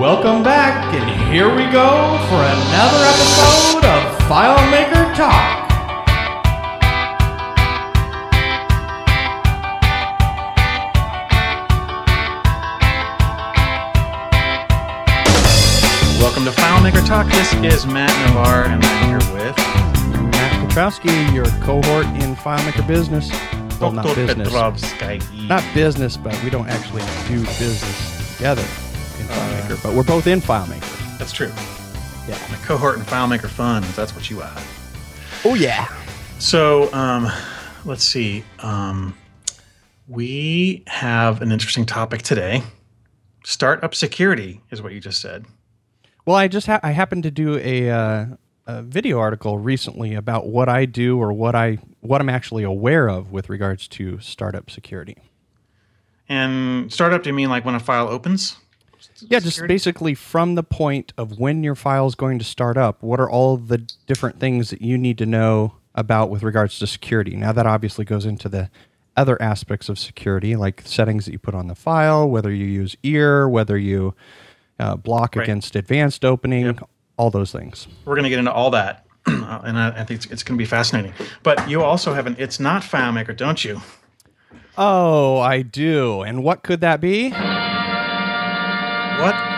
Welcome back, and here we go for another episode of FileMaker Talk. Welcome to FileMaker Talk. This is Matt Navarre, and I'm here with Matt Petrowsky, your cohort in FileMaker Business. Well, not Dr. business. Petrowsky. Not business, but we don't actually do business together in FileMaker, but we're both in FileMaker. That's true. Yeah. My cohort in FileMaker Funds. That's what you are. Oh, yeah. So, um, let's see. Um, we have an interesting topic today. Startup security is what you just said. Well, I just ha- I happened to do a, uh, a video article recently about what I do or what I what I'm actually aware of with regards to startup security. And startup, do you mean like when a file opens? Yeah, just Security? basically from the point of when your file is going to start up, what are all the different things that you need to know about with regards to security? Now, that obviously goes into the other aspects of security, like settings that you put on the file, whether you use ear, whether you uh, block Right. against advanced opening, Yep. all those things. We're going to get into all that, and I, I think it's, it's going to be fascinating. But you also have an It's Not FileMaker, don't you? Oh, I do. And what could that be? What?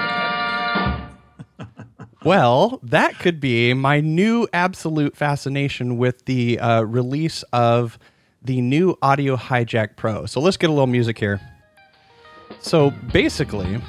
Well, that could be my new absolute fascination with the uh, release of the new Audio Hijack Pro. So let's get a little music here. So basically,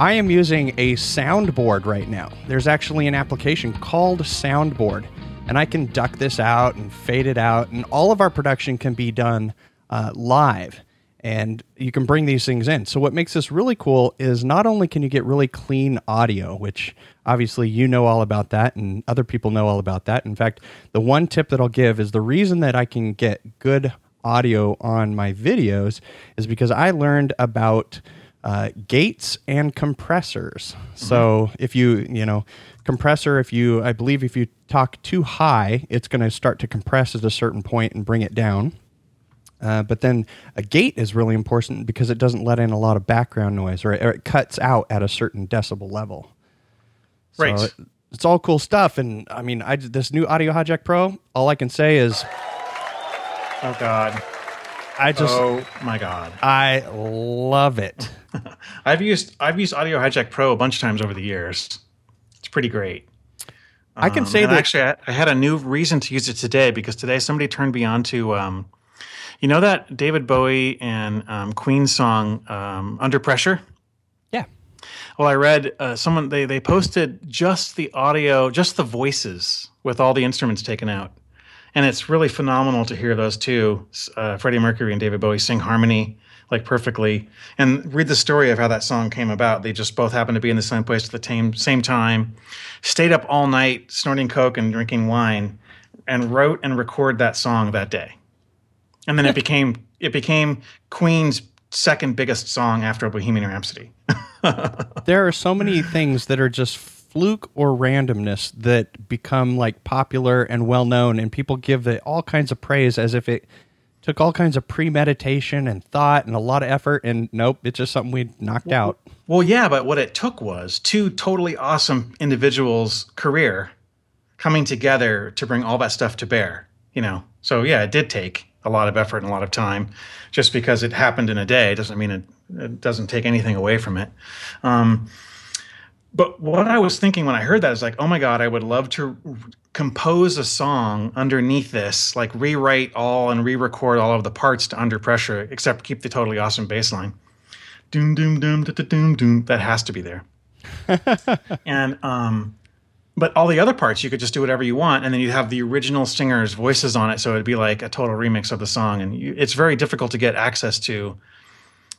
I am using a soundboard right now. There's actually an application called Soundboard, and I can duck this out and fade it out, and all of our production can be done uh, live. And you can bring these things in. So, what makes this really cool is not only can you get really clean audio, which obviously you know all about that, and other people know all about that. In fact, the one tip that I'll give is the reason that I can get good audio on my videos is because I learned about uh, gates and compressors. So if you you know compressor, if you I believe if you talk too high, it's going to start to compress at a certain point and bring it down. Uh, but then a gate is really important because it doesn't let in a lot of background noise, or it, or it cuts out at a certain decibel level. So Right. it- it's all cool stuff, and I mean, I this new Audio Hijack Pro. All I can say is, Oh, God. I just oh, my God. I love it. I've used I've used Audio Hijack Pro a bunch of times over the years. It's pretty great. I can Um, say that actually, I, I had a new reason to use it today because today somebody turned me on to, um, you know, that David Bowie and um, Queen song um, "Under Pressure." yeah. Well, I read uh, someone they they posted just the audio, just the voices with all the instruments taken out, and it's really phenomenal to hear those two, uh, Freddie Mercury and David Bowie, sing harmony like perfectly, and read the story of how that song came about. They just both happened to be in the same place at the same same time, stayed up all night snorting coke and drinking wine, and wrote and recorded that song that day, and then it became it became Queen's second biggest song after Bohemian Rhapsody. there are so many things that are just fluke or randomness that become like popular and well known and people give it all kinds of praise as if it took all kinds of premeditation and thought and a lot of effort and nope it's just something we knocked out Well, yeah, but what it took was two totally awesome individuals' career coming together to bring all that stuff to bear. You know, so yeah, it did take a lot of effort and a lot of time. Just because it happened in a day doesn't mean it, it doesn't take anything away from it. Um, but what I was thinking when I heard that is like, oh my God, I would love to compose a song underneath this, like rewrite all and re record all of the parts to Under Pressure, except keep the totally awesome bass line doom doom doom da, da, doom doom that has to be there and um but all the other parts you could just do whatever you want and then you'd have the original singers voices on it so it'd be like a total remix of the song and you, it's very difficult to get access to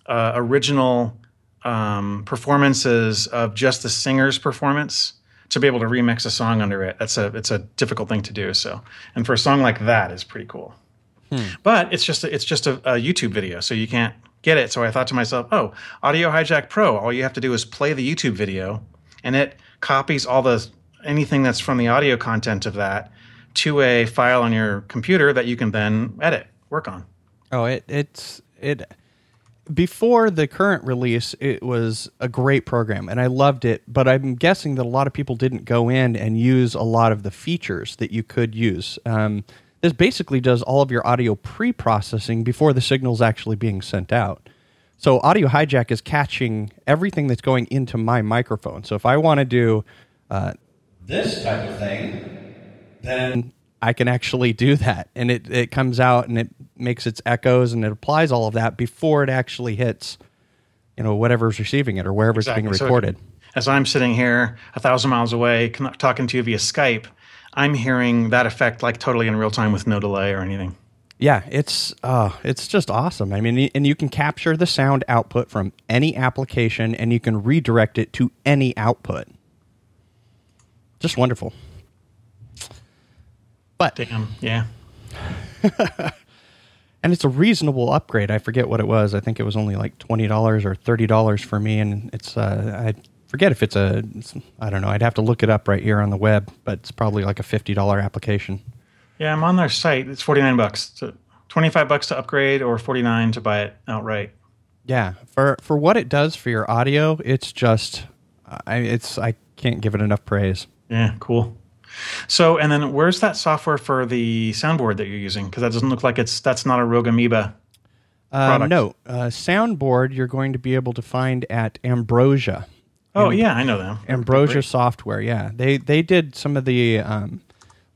uh, original um, performances of just the singer's performance to be able to remix a song under it that's a it's a difficult thing to do so and for a song like that is pretty cool but it's just a, it's just a, a YouTube video, so you can't get it. So I thought to myself, oh, Audio Hijack Pro. All you have to do is play the YouTube video, and it copies all the anything that's from the audio content of that to a file on your computer that you can then edit, work on. oh it it's it before the current release, it was a great program and I loved it. But I'm guessing that a lot of people didn't go in and use a lot of the features that you could use. Um, this basically does all of your audio pre processing before the signal's actually being sent out. So, Audio Hijack is catching everything that's going into my microphone. So, if I want to do uh, this type of thing, then I can actually do that. And it, it comes out and it makes its echoes and it applies all of that before it actually hits, you know, whatever's receiving it or wherever exactly. it's being recorded. So as I'm sitting here a thousand miles away talking to you via Skype, I'm hearing that effect like totally in real time with no delay or anything. Yeah, it's uh, it's just awesome. I mean, and you can capture the sound output from any application, and you can redirect it to any output. Just wonderful. But damn, yeah. and it's a reasonable upgrade. I forget what it was. I think it was only like twenty dollars or thirty dollars for me, and it's uh, I forget if it's a I don't know. I'd have to look it up right here on the web, but it's probably like a fifty dollar application. Yeah, I'm on their site. It's forty nine bucks. So twenty five bucks to upgrade, or forty nine to buy it outright. Yeah, for for what it does for your audio, it's just I it's I can't give it enough praise. Yeah, cool. So, and then where's that software for the soundboard that you're using? Because that doesn't look like it's that's not a Rogue Amoeba. Uh, no, uh, soundboard you're going to be able to find at Ambrosia. Oh Am- yeah, I know them. Ambrosia Software. Yeah, they they did some of the um,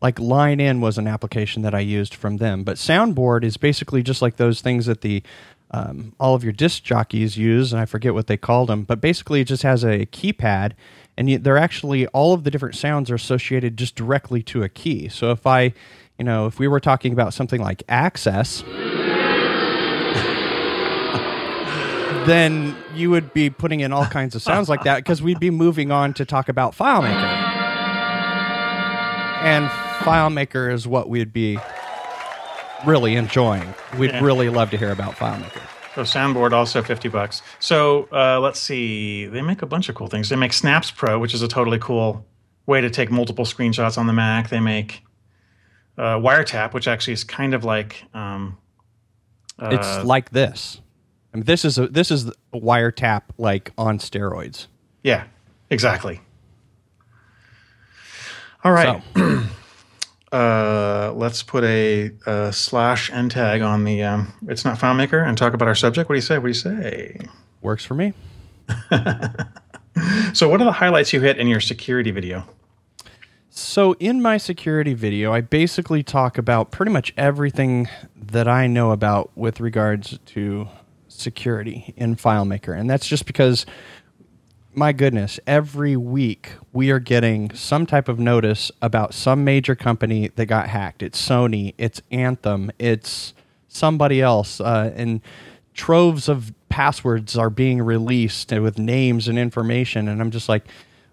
like Line In was an application that I used from them, but Soundboard is basically just like those things that the um, all of your disc jockeys use, and I forget what they called them, but basically it just has a keypad, and they're actually all of the different sounds are associated just directly to a key. So if I, you know, if we were talking about something like access. then you would be putting in all kinds of sounds like that because we'd be moving on to talk about FileMaker. And FileMaker is what we'd be really enjoying. We'd yeah. really love to hear about FileMaker. So soundboard also fifty bucks. So uh, let's see, they make a bunch of cool things. They make Snapz Pro, which is a totally cool way to take multiple screenshots on the Mac. They make uh, Wiretap, which actually is kind of like um, uh, it's like this. I mean, this is a this is Wiretap like on steroids. Yeah, exactly. All right. So. Uh, let's put a, a, slash end tag on the um, it's not FileMaker and talk about our subject. What do you say? What do you say? Works for me. so, what are the highlights you hit in your security video? So, in my security video, I basically talk about pretty much everything that I know about with regards to security in FileMaker. And that's just because my goodness, every week we are getting some type of notice about some major company that got hacked. It's Sony, it's Anthem, it's somebody else, uh, and troves of passwords are being released with names and information. And I'm just like,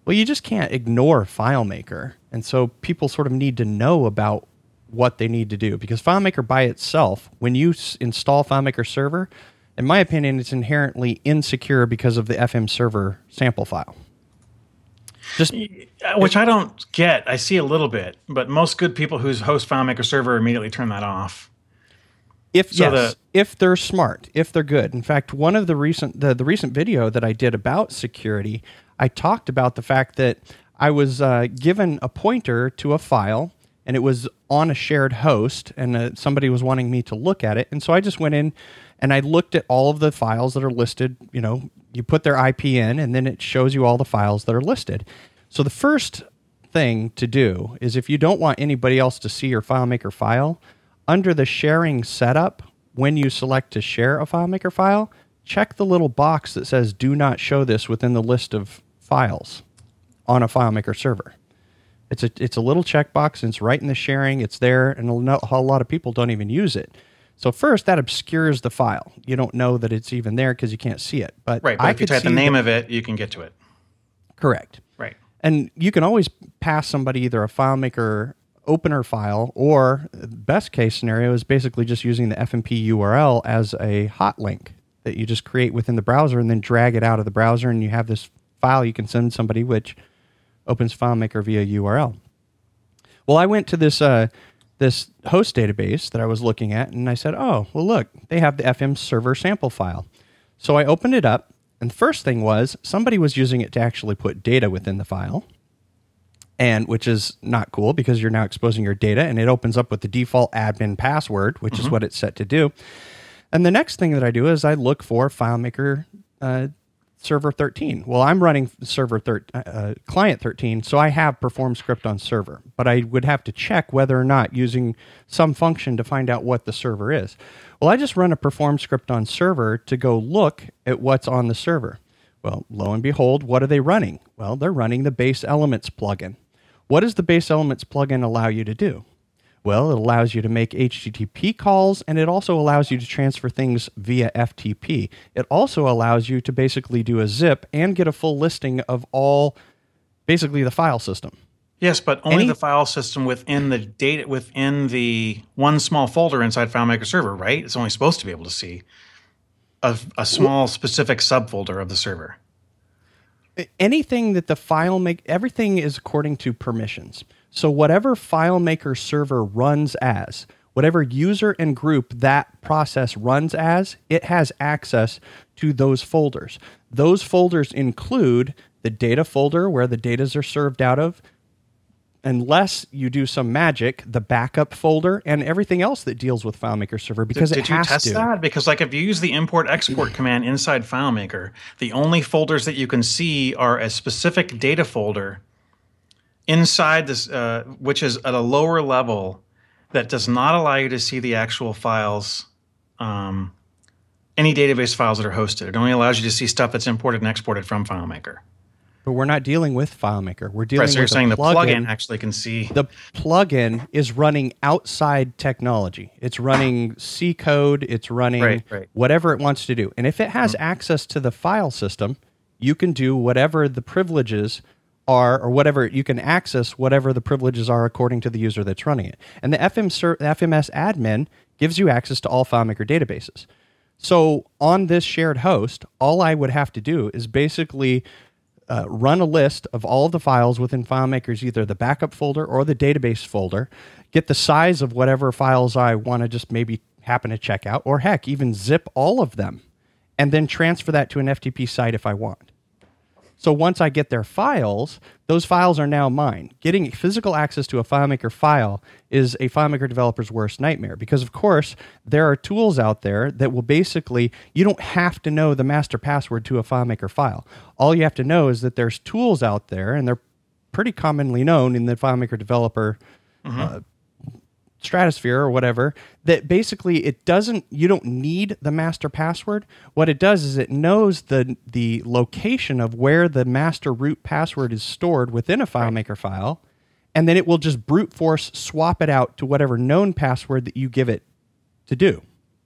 well, you just can't ignore FileMaker. And so people sort of need to know about what they need to do because FileMaker by itself, when you s- install FileMaker server, in my opinion, it's inherently insecure because of the FM server sample file. Just which I don't get. I see a little bit, but most good people who host FileMaker server immediately turn that off. If so yes, the, if they're smart, if they're good. In fact, one of the recent the, the recent video that I did about security, I talked about the fact that I was uh, given a pointer to a file and it was on a shared host and uh, somebody was wanting me to look at it and so i just went in and I looked at all of the files that are listed. You know, you put their IP in, and then it shows you all the files that are listed. So the first thing to do is if you don't want anybody else to see your FileMaker file, under the sharing setup, when you select to share a FileMaker file, check the little box that says "Do not show this" within the list of files on a FileMaker server. It's a it's a little checkbox and it's right in the sharing. It's there, and a lot of people don't even use it. So first, that obscures the file. You don't know that it's even there because you can't see it. But right, but I if you type the name of it, you can get to it. Correct. Right. And you can always pass somebody either a FileMaker opener file or best case scenario is basically just using the FMP URL as a hot link that you just create within the browser and then drag it out of the browser and you have this file you can send somebody which opens FileMaker via URL. Well, I went to this uh, this host database that I was looking at, and I said, "Oh, well, look, they have the FM server sample file." So I opened it up, and the first thing was somebody was using it to actually put data within the file. And which is not cool because you're now exposing your data and it opens up with the default admin password, which is what it's set to do. And the next thing that I do is I look for FileMaker uh, server 13. Well, I'm running server thir- uh, client 13, so I have perform script on server, but I would have to check whether or not using some function to find out what the server is. Well, I just run a perform script on server to go look at what's on the server. Well, lo and behold, what are they running? Well, they're running the BaseElements plugin. What does the BaseElements plugin allow you to do? Well, it allows you to make HTTP calls and it also allows you to transfer things via FTP. It also allows you to basically do a zip and get a full listing of all basically the file system. Yes, but only Any- the file system within the data within the one small folder inside FileMaker Server, right? It's only supposed to be able to see a, a small specific subfolder of the server. anything that the file make everything is according to permissions so whatever filemaker server runs as whatever user and group that process runs as it has access to those folders those folders include the data folder where the datas are served out of unless you do some magic the backup folder and everything else that deals with filemaker server because Did it you has you test to that? Because like if you use the import export command inside FileMaker, the only folders that you can see are a specific data folder inside this, uh, which is at a lower level that does not allow you to see the actual files, um, any database files that are hosted. It only allows you to see stuff that's imported and exported from FileMaker. but we're not dealing with filemaker we're dealing Right, so you're with saying the plugin plugin actually can see. the plugin is running outside technology. It's running C code, it's running Right, right. whatever it wants to do. And if it has access to the file system, you can do whatever the privileges are or whatever you can access whatever the privileges are according to the user that's running it. And the FM ser- FMS admin gives you access to all FileMaker databases. So on this shared host, all I would have to do is basically uh, run a list of all of the files within FileMaker's either the backup folder or the database folder, get the size of whatever files I want to just maybe happen to check out, or heck, even zip all of them, and then transfer that to an FTP site if I want. So once I get their files, those files are now mine. Getting physical access to a FileMaker file is a FileMaker developer's worst nightmare because, of course, there are tools out there that will basically, you don't have to know the master password to a FileMaker file. All you have to know is that there's tools out there, and they're pretty commonly known in the FileMaker developer mm-hmm. uh, stratosphere or whatever that basically it doesn't you don't need the master password. What it does is it knows the the location of where the master root password is stored within a FileMaker file and then it will just brute force swap it out to whatever known password that you give it to do.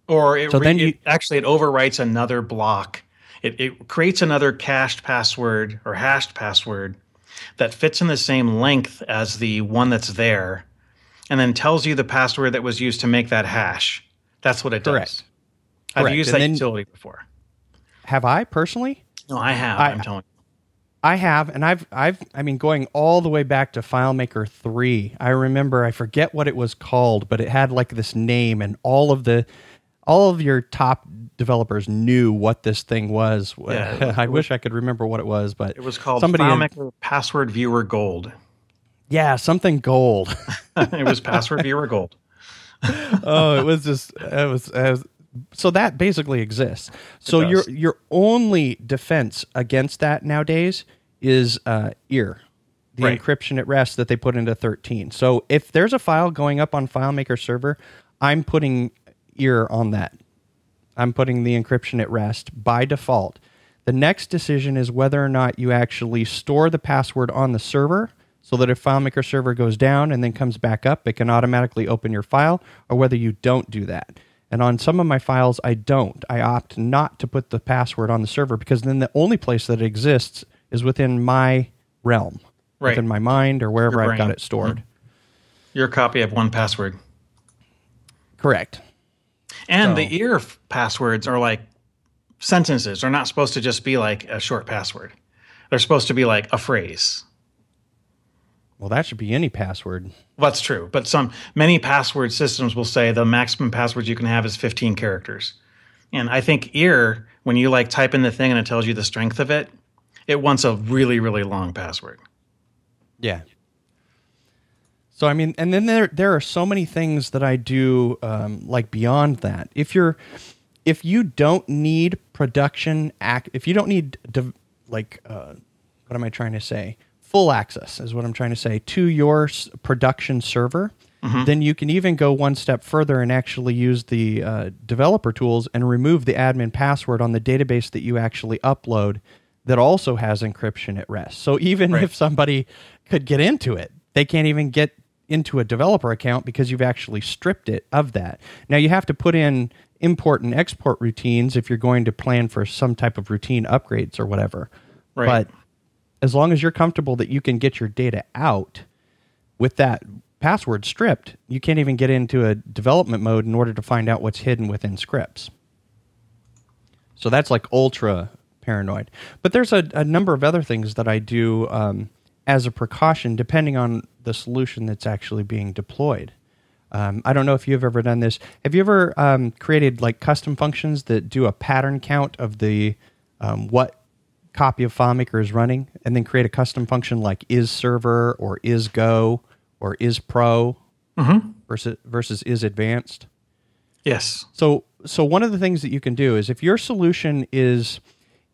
Or it, So re- then it- you- actually it overwrites another block. It, it creates another cached password or hashed password that fits in the same length as the one that's there, and then tells you the password that was used to make that hash. That's what it Correct. does. I've Correct. used And that utility before. have i personally No, I have. I- am telling you. I have, and I've, I've, I mean, going all the way back to FileMaker three. I remember, I forget what it was called, but it had like this name, and all of the, all of your top developers knew what this thing was. Yeah, I wish I could remember what it was, but It was called somebody, in- FileMaker Password Viewer Gold. Yeah, something gold. it was Password Viewer Gold. oh, it was just it was, it was so that basically exists. So your your only defense against that nowadays is uh, ear, the Right. encryption at rest that they put into 13. So if there's a file going up on FileMaker server, I'm putting ear on that. I'm putting the encryption at rest by default. The next decision is whether or not you actually store the password on the server so that if FileMaker server goes down and then comes back up, it can automatically open your file, or whether you don't do that. And on some of my files, I don't. I opt not to put the password on the server because then the only place that it exists is within my realm, Right. within my mind or wherever I've got it stored. Mm-hmm. Your copy of 1Password. Correct. And So- the ear f- passwords are like sentences. They're not supposed to just be like a short password. They're supposed to be like a phrase. Well, that should be any password. Well, that's true. But some many password systems will say the maximum password you can have is 15 characters. And I think ear when you like type in the thing and it tells you the strength of it, it wants a really, really long password. Yeah. So I mean, and then there there are so many things that I do um, like beyond that. If you're if you don't need production act, if you don't need de- like uh, what am I trying to say? Full access is what I'm trying to say to your s- production server. Then you can even go one step further and actually use the uh, developer tools and remove the admin password on the database that you actually upload that also has encryption at rest. So even Right. if somebody could get into it, they can't even get into a developer account because you've actually stripped it of that. Now you have to put in import and export routines if you're going to plan for some type of routine upgrades or whatever. Right. But as long as you're comfortable that you can get your data out with that password stripped, you can't even get into a development mode in order to find out what's hidden within scripts. So that's like ultra paranoid. But there's a, a number of other things that I do um, as a precaution, depending on the solution that's actually being deployed. Um, I don't know if you've ever done this. Have you ever um, created like custom functions that do a pattern count of the um, what copy of FileMaker is running, and then create a custom function like is server or is go or is pro mm-hmm. versus versus is advanced? Yes. So so one of the things that you can do is if your solution is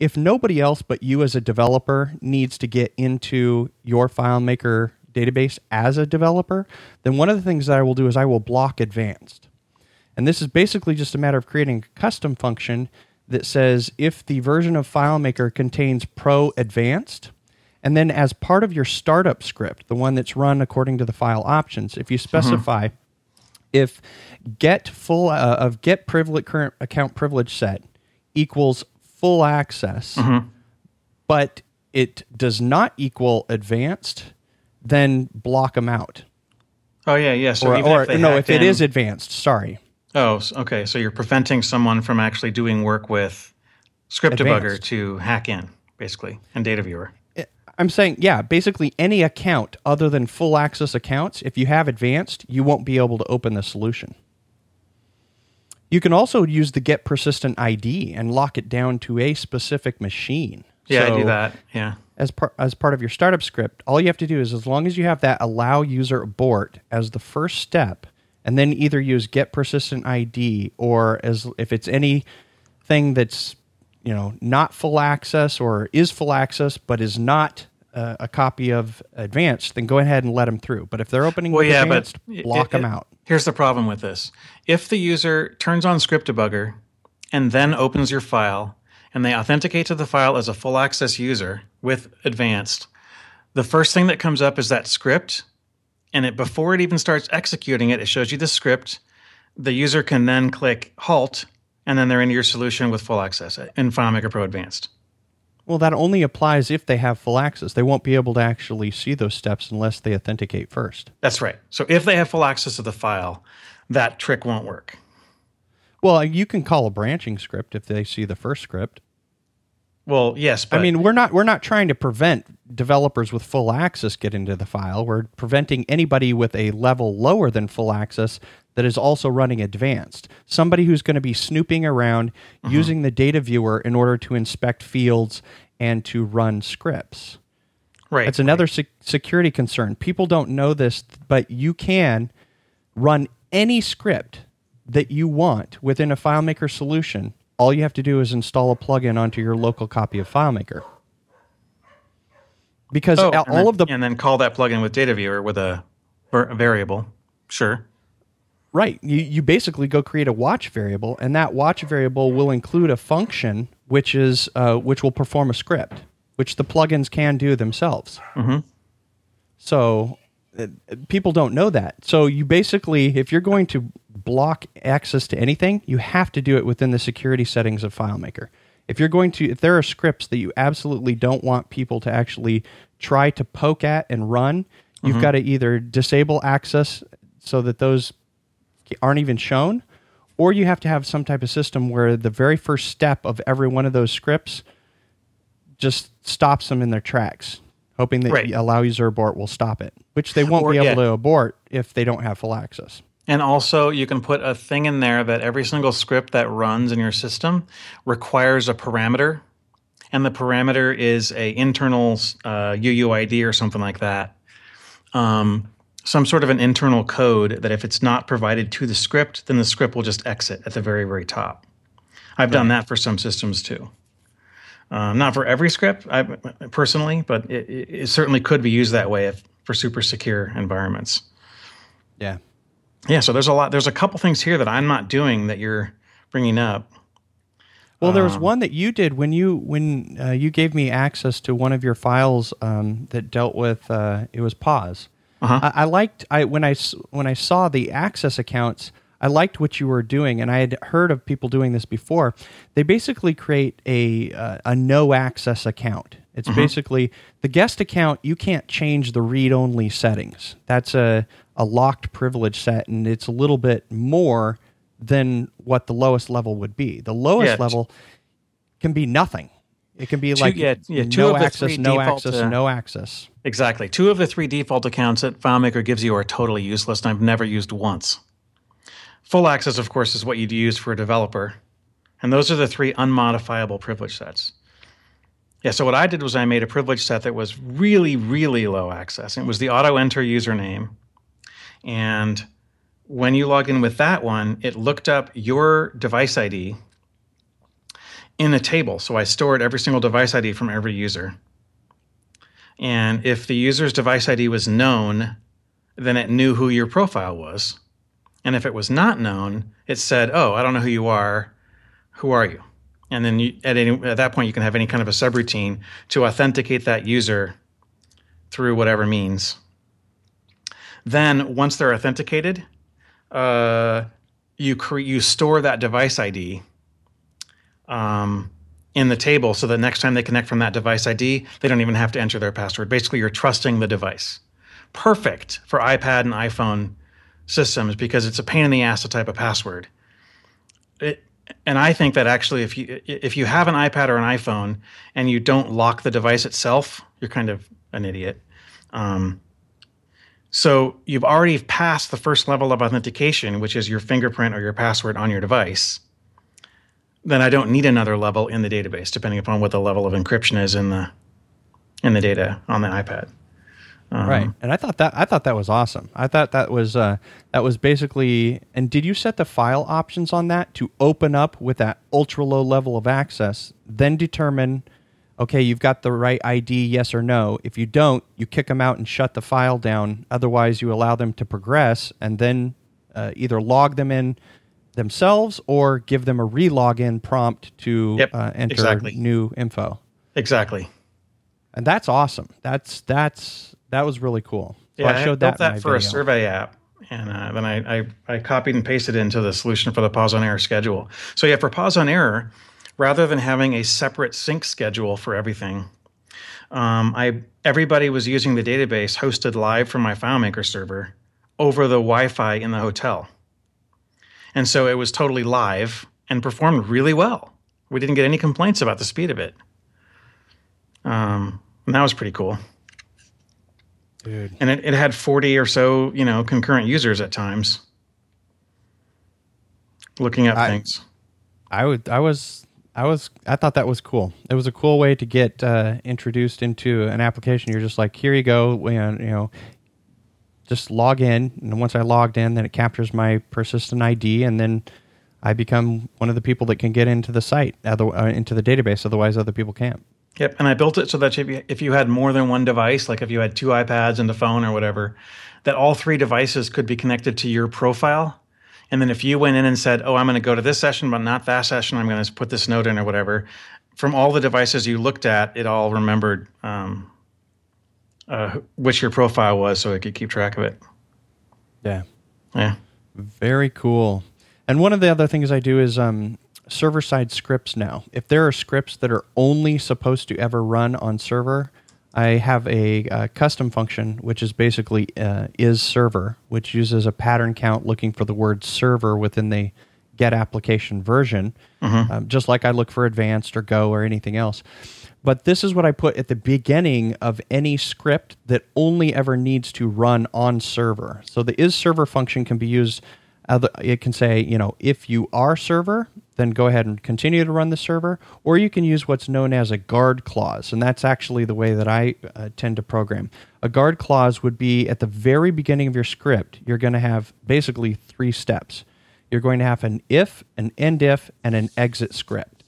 if nobody else but you as a developer needs to get into your FileMaker database as a developer, then one of the things that I will do is I will block advanced. And this is basically just a matter of creating a custom function that says if the version of FileMaker contains Pro Advanced, and then as part of your startup script, the one that's run according to the file options, if you specify if get full uh, of get privilege current account privilege set equals full access, but it does not equal advanced, then block them out. Oh yeah, yeah. So Or, even or if they no, if it in- is advanced, sorry. Oh, okay. So you're preventing someone from actually doing work with script debugger to hack in, basically, and data viewer. Eh, I'm saying, yeah, basically any account other than full access accounts, if you have advanced, you won't be able to open the solution. You can also use the get persistent ID and lock it down to a specific machine. Yeah, I do that. Yeah. as part as part of your startup script, all you have to do is as long as you have that allow user abort as the first step, and then either use get persistent ID or as if it's anything that's you know not full access or is full access but is not uh, a copy of advanced, then go ahead and let them through. But if they're opening Well, yeah, advanced, but block it- them it- out. Here's the problem with this: if the user turns on script debugger and then opens your file, and they authenticate to the file as a full access user with advanced, the first thing that comes up is that script, and it before it even starts executing it, it shows you the script. The user can then click halt, and then they're into your solution with full access uh, in FileMaker Pro Advanced. Well, that only applies if they have full access. They won't be able to actually see those steps unless they authenticate first. That's right. So if they have full access to the file, that trick won't work. Well, you can call a branching script if they see the first script. Well, yes, but I mean, we're not we're not trying to prevent developers with full access get into the file. We're preventing anybody with a level lower than full access that is also running advanced. Somebody who's going to be snooping around mm-hmm. using the data viewer in order to inspect fields and to run scripts. right. That's another sec- security concern. People don't know this, but you can run any script that you want within a FileMaker solution. All you have to do is install a plugin onto your local copy of FileMaker. Because Oh, all then- of the and then call that plugin with data viewer with a, a variable. Sure. Right. You, you basically go create a watch variable, and that watch variable will include a function which is uh, which will perform a script, which the plugins can do themselves. So uh, people don't know that. So you basically, if you're going to block access to anything, you have to do it within the security settings of FileMaker. If you're going to, if there are scripts that you absolutely don't want people to actually try to poke at and run, you've mm-hmm. got to either disable access so that those aren't even shown, or you have to have some type of system where the very first step of every one of those scripts just stops them in their tracks, hoping that Right. allow user abort will stop it, which they won't Or- be able yeah. to abort if they don't have full access. And also, you can put a thing in there that every single script that runs in your system requires a parameter, and the parameter is a internal uh, UUID or something like that. Um, some sort of an internal code that if it's not provided to the script, then the script will just exit at the very, very top. I've right. done that for some systems too. Um, not for every script, I, personally, but it, it, certainly could be used that way if, for super secure environments. Yeah. Yeah. So there's a lot. There's a couple things here that I'm not doing that you're bringing up. Well, there was um, one that you did when you when uh, you gave me access to one of your files um, that dealt with uh, it was pause. Uh-huh. I, I, liked I when I when I saw the access accounts. I liked what you were doing, and I had heard of people doing this before. They basically create a uh, a no access account. It's uh-huh. basically the guest account. You can't change the read only settings. That's a a locked privilege set, and it's a little bit more than what the lowest level would be. The lowest yeah, level can be nothing. It can be two, like yeah, yeah, no access, no access, uh, no access. Exactly. Two of the three default accounts that FileMaker gives you are totally useless, and I've never used once. Full access, of course, is what you'd use for a developer. And those are the three unmodifiable privilege sets. Yeah, so what I did was I made a privilege set that was really, really low access. It was the auto enter username. And when you log in with that one, it looked up your device ID in a table. So I stored every single device ID from every user. And if the user's device ID was known, then it knew who your profile was. And if it was not known, it said, "Oh, I don't know who you are. Who are you?" And then you, at any at that point, you can have any kind of a subroutine to authenticate that user through whatever means. Then, once they're authenticated, uh, you cre- you store that device ID um, in the table, so that next time they connect from that device ID, they don't even have to enter their password. Basically, you're trusting the device. Perfect for iPad and iPhone systems because it's a pain in the ass to type a password. It, and I think that actually, if you if you have an iPad or an iPhone and you don't lock the device itself, you're kind of an idiot. Um, so you've already passed the first level of authentication, which is your fingerprint or your password on your device. Then I don't need another level in the database, depending upon what the level of encryption is in the in the data on the iPad. Um, right, and I thought that I thought that was awesome. I thought that was uh, that was basically. And did you set the file options on that to open up with that ultra low level of access, then determine, okay, you've got the right ID, yes or no. If you don't, you kick them out and shut the file down. Otherwise, you allow them to progress, and then uh, either log them in themselves or give them a relogin prompt to yep, uh, enter exactly. new info. Exactly. And that's awesome. That's that's that was really cool. So yeah, I showed I that, that for video. a survey app, and uh, then I, I, I copied and pasted it into the solution for the pause on error schedule. So yeah, for pause on error, rather than having a separate sync schedule for everything, um, I everybody was using the database hosted live from my FileMaker server over the Wi-Fi in the hotel, and so it was totally live and performed really well. We didn't get any complaints about the speed of it. Um, and that was pretty cool. Dude. And it, it had 40 or so, you know, concurrent users at times looking at I, things. I would, I was, I was, I thought that was cool. It was a cool way to get uh, introduced into an application. You're just like, here you go, and you know, just log in. And once I logged in, then it captures my persistent ID, and then I become one of the people that can get into the site, other, uh, into the database. Otherwise, other people can't. Yep, and I built it so that if you, if you had more than one device, like if you had two iPads and a phone or whatever, that all three devices could be connected to your profile. And then if you went in and said, "Oh, I'm going to go to this session, but not that session. I'm going to put this note in or whatever," from all the devices you looked at, it all remembered um, uh, which your profile was, so it could keep track of it. Yeah, yeah, very cool. And one of the other things I do is um, server side scripts now. If there are scripts that are only supposed to ever run on server, I have a, custom function which is basically uh, is server, which uses a pattern count looking for the word server within the get application version, mm-hmm. um, just like I look for advanced or Go or anything else. But this is what I put at the beginning of any script that only ever needs to run on server. So the is server function can be used Other, it can say, you know, if you are server, then go ahead and continue to run the server, or you can use what's known as a guard clause, and that's actually the way that I uh, tend to program. A guard clause would be at the very beginning of your script. You're going to have basically three steps. You're going to have an if, an end if, and an exit script.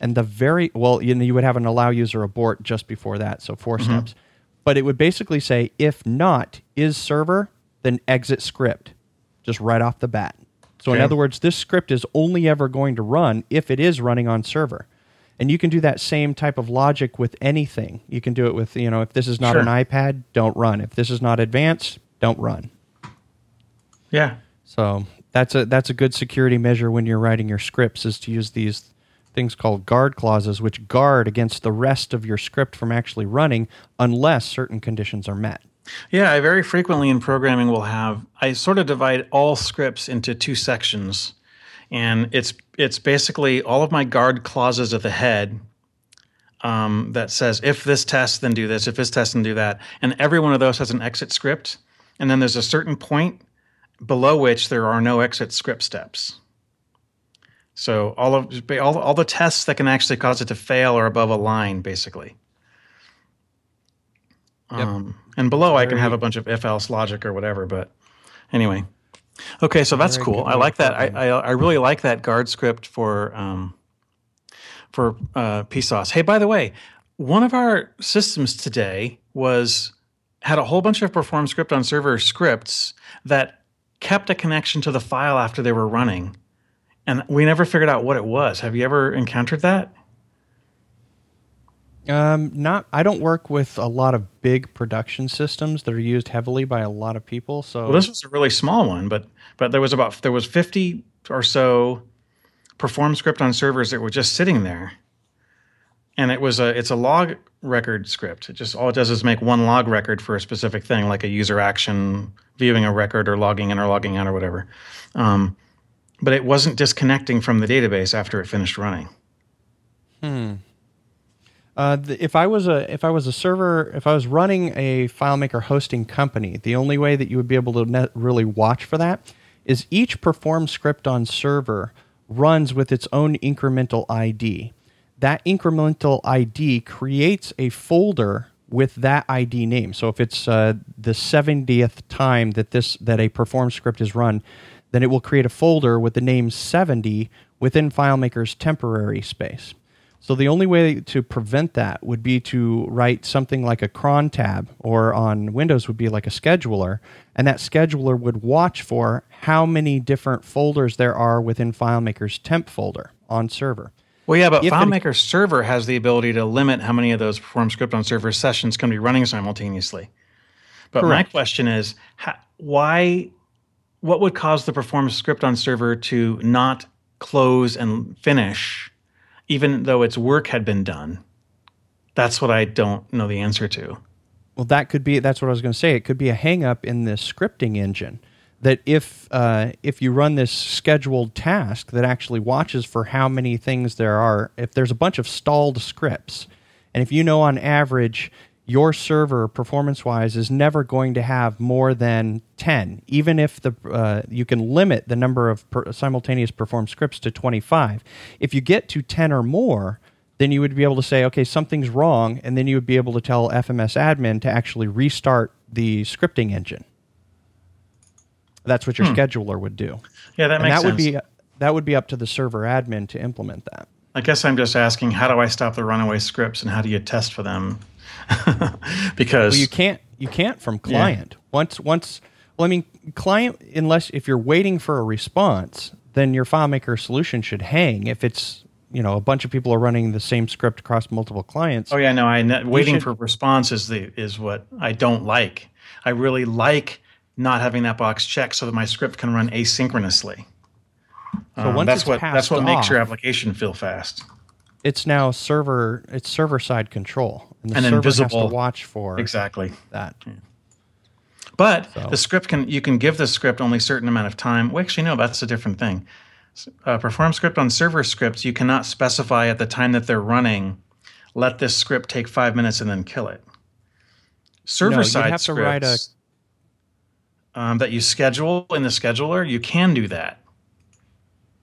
And the very well, you know, you would have an allow user abort just before that, so 4 Mm-hmm. steps. But it would basically say if not is server, then exit script, just right off the bat. So in other words, this script is only ever going to run if it is running on server. And you can do that same type of logic with anything. You can do it with, you know, if this is not Sure. an iPad, don't run. If this is not advanced, don't run. Yeah. So that's a that's a good security measure when you're writing your scripts is to use these things called guard clauses, which guard against the rest of your script from actually running unless certain conditions are met. Yeah, I very frequently in programming will have I sort of divide all scripts into two sections. And it's it's basically all of my guard clauses at the head um, that says if this test, then do this, if this test, then do that. And every one of those has an exit script. And then there's a certain point below which there are no exit script steps. So all of all, all the tests that can actually cause it to fail are above a line, basically. Yep. Um, and below, I can have a bunch of if else logic or whatever. But anyway, okay, so that's Very cool. I like that. I, I. I really like that guard script for um, for uh, PSOS. Hey, by the way, one of our systems today was had a whole bunch of perform script on server scripts that kept a connection to the file after they were running, and we never figured out what it was. Have you ever encountered that? Um, not. I don't work with a lot of big production systems that are used heavily by a lot of people. So Well, this was a really small one, but but there was about there was fifty or so perform script on servers that were just sitting there, and it was a it's a log record script. It just all it does is make one log record for a specific thing, like a user action, viewing a record, or logging in or logging out or whatever. Um, but it wasn't disconnecting from the database after it finished running. Uh, the, if I was a if I was a server if I was running a FileMaker hosting company, the only way that you would be able to net really watch for that is each perform script on server runs with its own incremental ID. That incremental ID creates a folder with that ID name. So if it's uh, the 70th time that this that a perform script is run, then it will create a folder with the name 70 within FileMaker's temporary space. So the only way to prevent that would be to write something like a cron tab, or on Windows would be like a scheduler, and that scheduler would watch for how many different folders there are within FileMaker's temp folder on server. Well, yeah, but If it- FileMaker Server has the ability to limit how many of those perform script on server sessions can be running simultaneously. But my question is, how, why? What would cause the perform script on server to not close and finish, even though its work had been done? That's what I don't know the answer to. Well, that could be. That's what I was going to say. It could be a hangup in the scripting engine. That if uh, if you run this scheduled task that actually watches for how many things there are, if there's a bunch of stalled scripts, and if you know on average your server performance wise is never going to have more than 10 even if the uh, you can limit the number of per- simultaneous perform scripts to 25 if you get to 10 or more then you would be able to say, okay, something's wrong, and then you would be able to tell FMS admin to actually restart the scripting engine. That's what your scheduler would do. Yeah, that and makes that would be that would be up to the server admin to implement that. I guess I'm just asking, how do I stop the runaway scripts, and how do you test for them? because Well, you can't you can't from client. Once once well, I mean, client unless if you're waiting for a response, then your FileMaker solution should hang. If it's you know a bunch of people are running the same script across multiple clients. Oh yeah, no. I ne- waiting should- for response is the is what I don't like. I really like not having that box checked so that my script can run asynchronously. So Um, once that's it's what that's passed what makes your application feel fast. it's now server it's server side control and the And server invisible- watch for Exactly. that But So- the script can you can give the script only a certain amount of time. Well, actually, no, that's a different thing. Uh, perform script on server scripts, you cannot specify at the time that they're running. Let this script take five minutes and then kill it. Server you'd side have to write a- um, that you schedule in the scheduler, you can do that.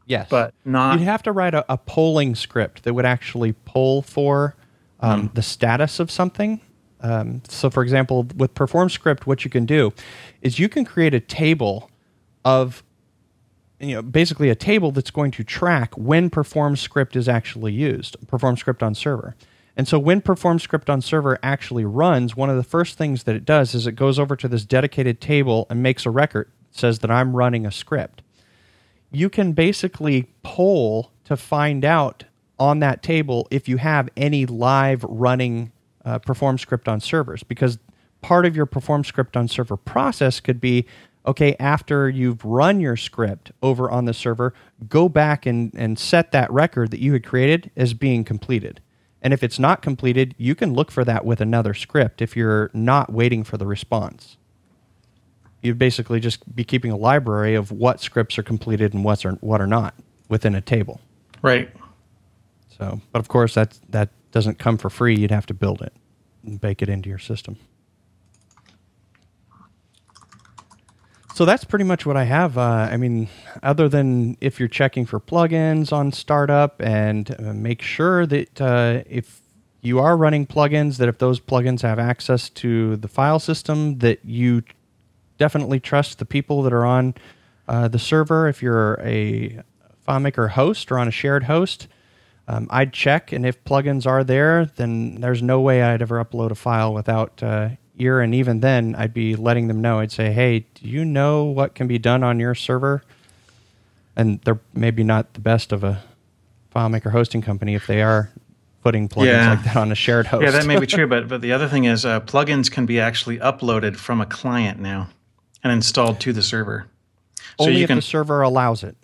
Yes. But not. You'd have to write a, a polling script that would actually poll for um, the status of something. Um, so, for example, with Perform Script, what you can do is you can create a table of, you know, basically a table that's going to track when Perform Script is actually used, Perform Script on server. And so when Perform Script on server actually runs, one of the first things that it does is it goes over to this dedicated table and makes a record, says that I'm running a script. You can basically poll to find out on that table if you have any live running uh, Perform Script on servers, because part of your Perform Script on server process could be okay, after you've run your script over on the server, go back and, and set that record that you had created as being completed. And if it's not completed, you can look for that with another script if you're not waiting for the response. You'd basically just be keeping a library of what scripts are completed and what's are, what are not within a table. Right. So, but of course that that doesn't come for free. You'd have to build it and bake it into your system. So that's pretty much what I have. Uh, I mean, other than if you're checking for plugins on startup and uh, make sure that uh, if you are running plugins, that if those plugins have access to the file system, that you definitely trust the people that are on uh, the server. If you're a FileMaker host or on a shared host, um, I'd check, and if plugins are there, then there's no way I'd ever upload a file without uh, ear. And even then, I'd be letting them know. I'd say, "Hey, do you know what can be done on your server?" And they're maybe not the best of a FileMaker hosting company if they are putting plugins Yeah. like that on a shared host. Yeah, that may be true, but but the other thing is uh, plugins can be actually uploaded from a client now and installed to the server. So Only if can the server allows it.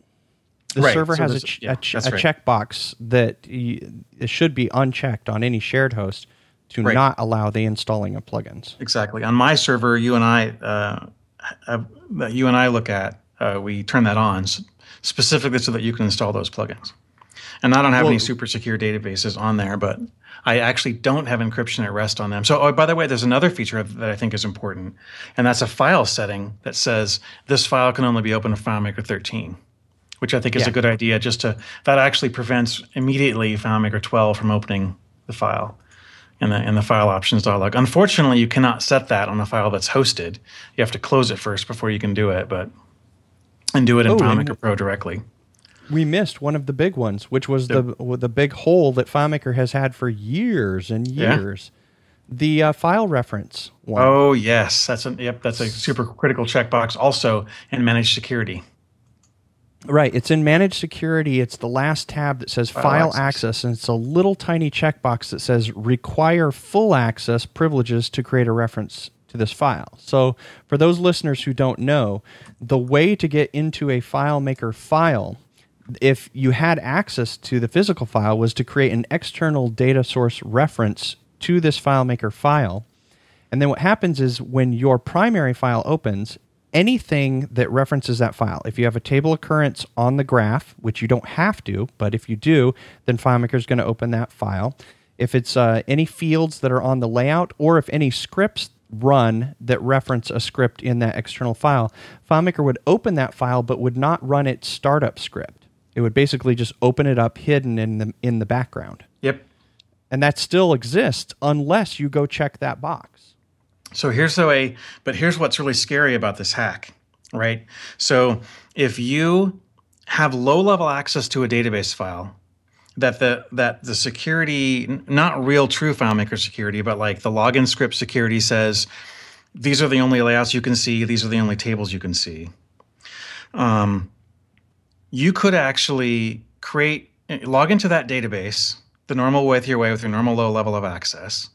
The Right, server so has a, ch- yeah, a, ch- a right. checkbox that it should be unchecked on any shared host to Right. not allow the installing of plugins. exactly on my server. You and I, uh, have, that you and I look at, uh, we turn that on specifically so that you can install those plugins. And I don't have any super secure databases on there, but I actually don't have encryption at rest on them. So, oh, by the way, there's another feature that I think is important, and that's a file setting that says this file can only be opened in FileMaker 13, which I think is Yeah. a good idea. Just to that actually prevents immediately FileMaker 12 from opening the file in the in the file options dialog. Unfortunately, you cannot set that on a file that's hosted. You have to close it first before you can do it, but and do it in Oh, FileMaker Pro directly. We missed one of the big ones, which was the the big hole that FileMaker has had for years and Yeah. years. The uh, file reference one. Oh yes, that's a yep. That's a super critical checkbox. Also in managed security. Right. It's in managed security. It's the last tab that says file, access. access. and it's a little tiny checkbox that says require full access privileges to create a reference to this file. So, for those listeners who don't know, the way to get into a FileMaker file, if you had access to the physical file, was to create an external data source reference to this FileMaker file. And then what happens is when your primary file opens, anything that references that file, if you have a table occurrence on the graph, which you don't have to, but if you do, then FileMaker is going to open that file. If it's uh, any fields that are on the layout, or if any scripts run that reference a script in that external file, FileMaker would open that file but would not run its startup script. It would basically just open it up hidden in the in the background. Yep. And that still exists unless you go check that box. So here's the way, but here's what's really scary about this hack, right? So if you have low level access to a database file, that the that the security, not real true FileMaker security, but like the login script security says, these are the only layouts you can see, these are the only tables you can see. Um, you could actually create log into that database the normal way with your way with your normal low level of access.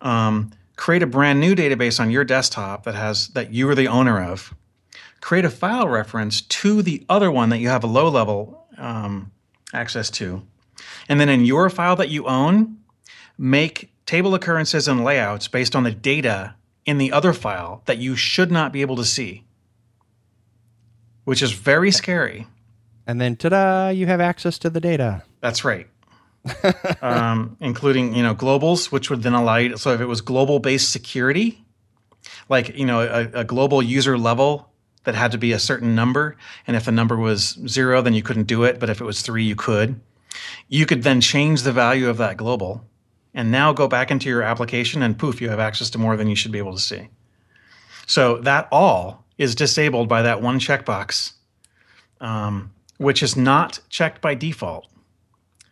Um, create a brand new database on your desktop that has that you are the owner of create a file reference to the other one that you have a low level um, access to and then in your file that you own make table occurrences and layouts based on the data in the other file that you should not be able to see which is very scary And then ta-da, you have access to the data. That's right. um, including you know globals, which would then allow you. So if it was global based security, like you know a, a global user level that had to be a certain number, and if the number was zero, then you couldn't do it. But if it was three, you could. You could then change the value of that global, and now go back into your application, and poof, you have access to more than you should be able to see. So that all is disabled by that one checkbox, um, which is not checked by default.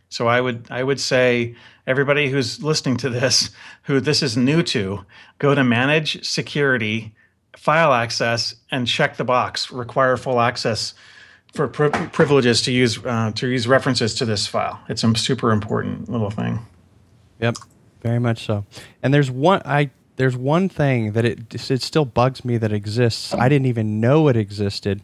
So I would I would say everybody who's listening to this, who this is new to, go to manage security, file access, and check the box. Require full access for pri- privileges to use uh, to use references to this file. It's a super important little thing. Yep, very much so. And there's one I there's one thing that it it still bugs me that exists. I didn't even know it existed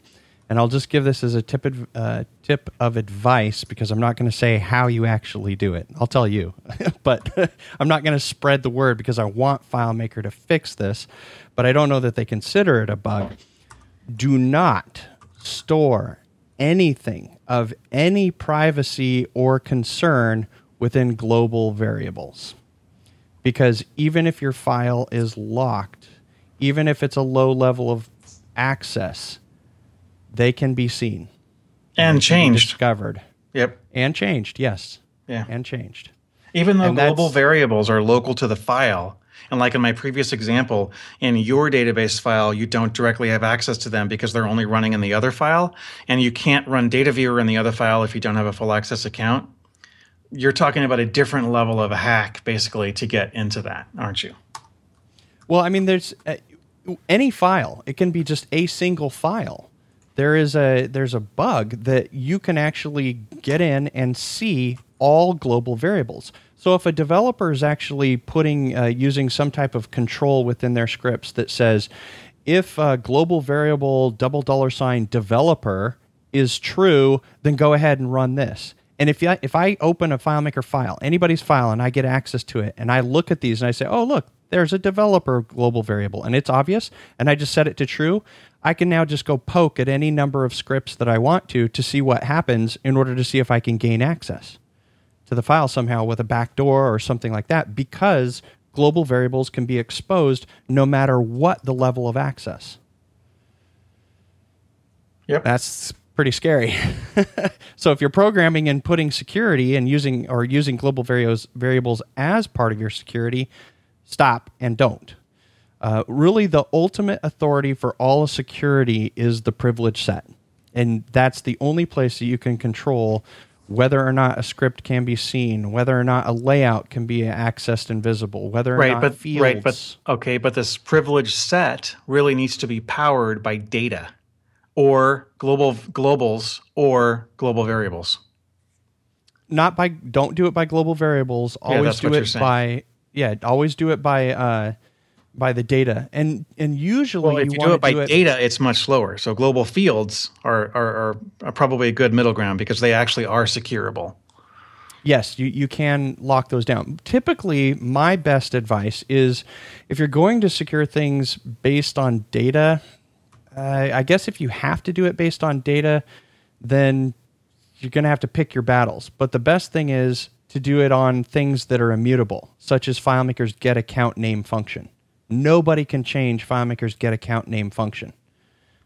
and I'll just give this as a tip, uh, tip of advice because I'm not going to say how you actually do it. I'll tell you, but I'm not going to spread the word because I want FileMaker to fix this, but I don't know that they consider it a bug. Do not store anything of any privacy or concern within global variables. Because even if your file is locked, even if it's a low level of access, they can be seen and changed, discovered. Yep, and changed. Yes. Yeah, and changed. Even though and global variables are local to the file, and like in my previous example, in your database file, you don't directly have access to them because they're only running in the other file, and you can't run data viewer in the other file if you don't have a full access account. You're talking about a different level of a hack, basically, to get into that, aren't you? Well, I mean, there's uh, any file. It can be just a single file there is a there's a bug that you can actually get in and see all global variables. So if a developer is actually putting uh, using some type of control within their scripts that says if a global variable double dollar sign developer is true, then go ahead and run this. And if if I open a FileMaker file, anybody's file, and I get access to it, and I look at these and I say, oh, look, there's a developer global variable, and it's obvious, and I just set it to true, I can now just go poke at any number of scripts that I want to to see what happens in order to see if I can gain access to the file somehow with a backdoor or something like that because global variables can be exposed no matter what the level of access. Yep. That's pretty scary. so if you're programming and putting security and using or using global variables variables as part of your security, stop and don't. Uh, really, the ultimate authority for all of security is the privilege set. And that's the only place that you can control whether or not a script can be seen, whether or not a layout can be accessed and visible, whether or right, not but, fields. Right, but okay, but this privilege set really needs to be powered by data or global globals or global variables. Not by don't do it by global variables. Always yeah, do it by yeah, always do it by uh, by the data, and and usually well, if you, you do it by do it, data, it's much slower. So global fields are, are are probably a good middle ground because they actually are securable. Yes, you, you can lock those down. Typically, my best advice is if you're going to secure things based on data, uh, I guess if you have to do it based on data, then you're going to have to pick your battles. But the best thing is to do it on things that are immutable, such as FileMaker's get account name function. Nobody can change FileMaker's get account name function.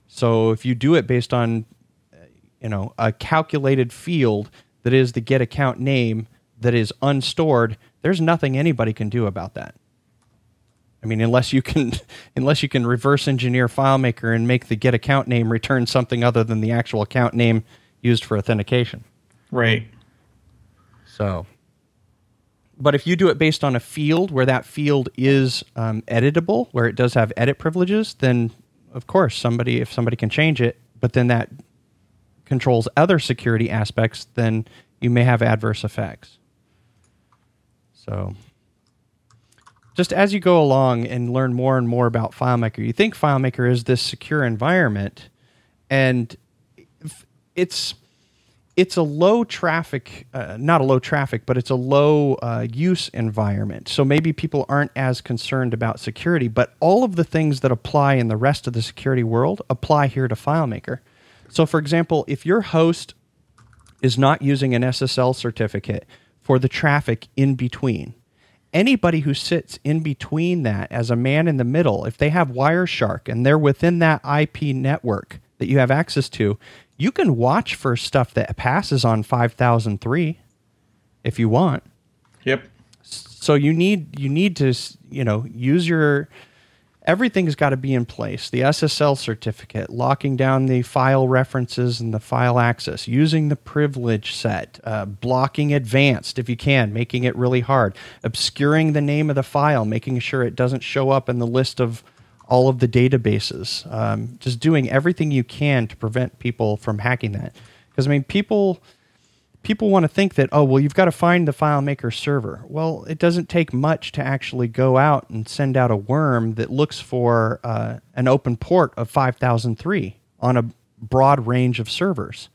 So if you do it based on uh, you know a calculated field that is the get account name that is unstored, there's nothing anybody can do about that. I mean, unless you can, unless you can reverse engineer FileMaker and make the get account name return something other than the actual account name used for authentication. Right. So, but if you do it based on a field where that field is um, editable, where it does have edit privileges, then of course somebody, if somebody can change it, but then that controls other security aspects, then you may have adverse effects. So, just as you go along and learn more and more about FileMaker, you think FileMaker is this secure environment, and it's it's a low traffic, uh, not a low traffic, but it's a low uh, use environment. So maybe people aren't as concerned about security, but all of the things that apply in the rest of the security world apply here to FileMaker. So, for example, if your host is not using an SSL certificate for the traffic in between, anybody who sits in between that as a man in the middle, if they have Wireshark and they're within that IP network that you have access to, you can watch for stuff that passes on 5003 if you want. Yep. So you need you need to you know use your everything's got to be in place. The SSL certificate, locking down the file references and the file access, using the privilege set, uh, blocking advanced if you can, making it really hard, obscuring the name of the file, making sure it doesn't show up in the list of all of the databases. Um, just doing everything you can to prevent people from hacking that. Because I mean, people people want to think that oh well you've got to find the FileMaker server well it doesn't take much to actually go out and send out a worm that looks for uh, an open port of 5003 on a broad range of servers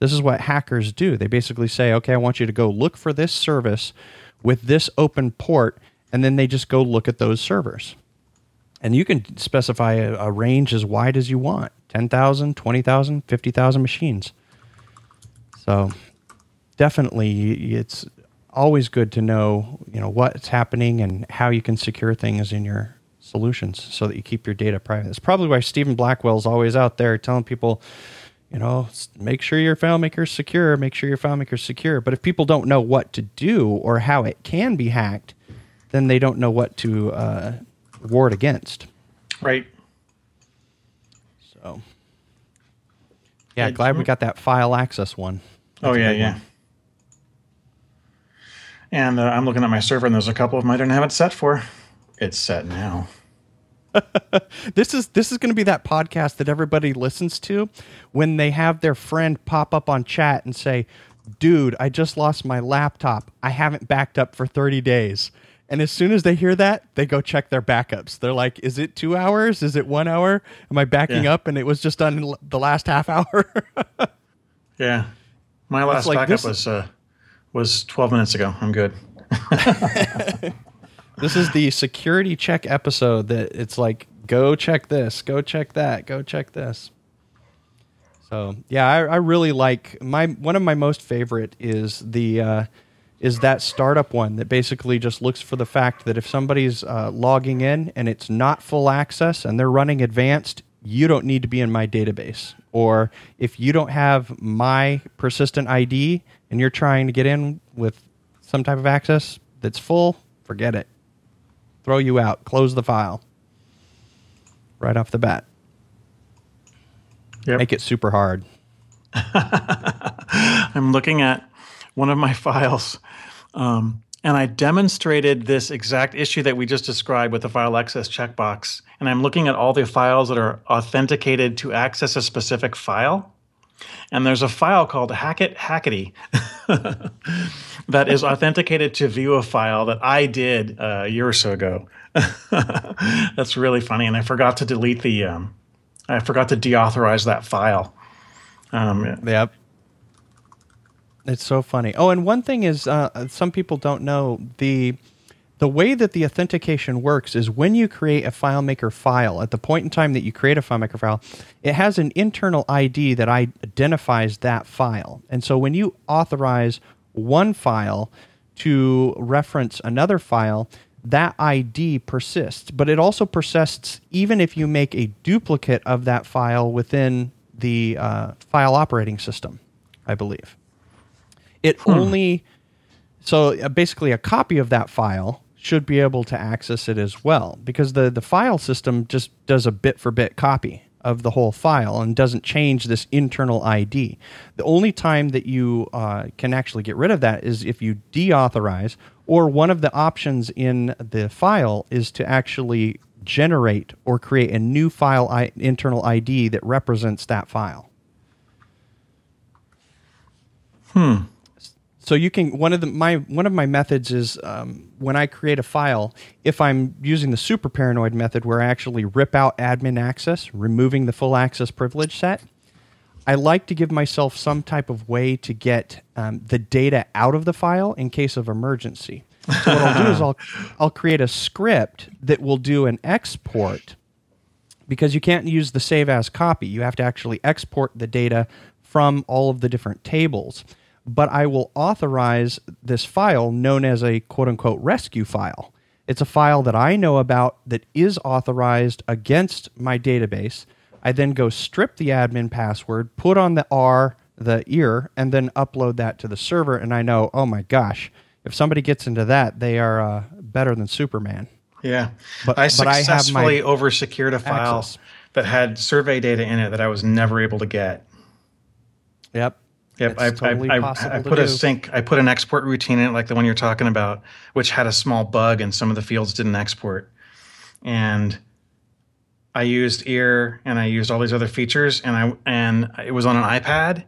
this is what hackers do they basically say okay i want you to go look for this service with this open port and then they just go look at those servers and you can specify a, a range as wide as you want 10000 20000 50000 machines so definitely it's always good to know you know what's happening and how you can secure things in your solutions so that you keep your data private. It's probably why Steven Blackwell's always out there telling people, you know, make sure your FileMaker's secure, make sure your FileMaker's secure. But if people don't know what to do or how it can be hacked, then they don't know what to uh, ward against. Right. So, yeah, glad we got that file access one. Oh, That's oh yeah, yeah. One. And uh, I'm looking at my server, and there's a couple of them I didn't have it set for. It's set now. this is this is going to be that podcast that everybody listens to when they have their friend pop up on chat and say, "Dude, I just lost my laptop. I haven't backed up for 30 days." And as soon as they hear that, they go check their backups. They're like, "Is it 2 hours? Is it 1 hour? Am I backing yeah. up and it was just done the last half hour?" yeah. My last like, backup was uh was 12 minutes ago. I'm good. this is the security check episode that it's like go check this, go check that, go check this. So yeah, I, I really like my one of my most favorite is the uh, is that startup one that basically just looks for the fact that if somebody's uh, logging in and it's not full access and they're running advanced, you don't need to be in my database. Or if you don't have my persistent ID and you're trying to get in with some type of access that's full, forget it. Throw you out. Close the file. Right off the bat. Yep. Make it super hard. I'm looking at one of my files, um, and I demonstrated this exact issue that we just described with the file access checkbox. And I'm looking at all the files that are authenticated to access a specific file. And there's a file called Hackett Hackety that is authenticated to view a file that I did uh, a year or so ago. That's really funny. And I forgot to delete the, um, I forgot to deauthorize that file. Um, yep. It's so funny. Oh, and one thing is, uh, some people don't know the the way that the authentication works is when you create a FileMaker file, at the point in time that you create a FileMaker file, it has an internal ID that identifies that file. And so when you authorize one file to reference another file, that ID persists, but it also persists even if you make a duplicate of that file within the uh, file operating system, I believe. It hmm. only, so uh, basically, a copy of that file should be able to access it as well because the, the file system just does a bit for bit copy of the whole file and doesn't change this internal ID. The only time that you uh, can actually get rid of that is if you deauthorize, or one of the options in the file is to actually generate or create a new file I- internal ID that represents that file. Hmm. So you can one of the my one of my methods is um, when I create a file, if I'm using the super paranoid method where I actually rip out admin access, removing the full access privilege set. I like to give myself some type of way to get um, the data out of the file in case of emergency. So what I'll do is I'll I'll create a script that will do an export because you can't use the save as copy. You have to actually export the data from all of the different tables but I will authorize this file known as a quote unquote rescue file. It's a file that I know about that is authorized against my database. I then go strip the admin password, put on the R, the ear, and then upload that to the server. And I know, oh my gosh, if somebody gets into that, they are uh, better than Superman. Yeah, but I successfully over secured a file access. that had survey data in it that I was never able to get. Yep. Yep, I, totally I, I, I, put a sync. I put an export routine in it, like the one you're talking about, which had a small bug, and some of the fields didn't export. And I used ear, and I used all these other features, and I and it was on an iPad,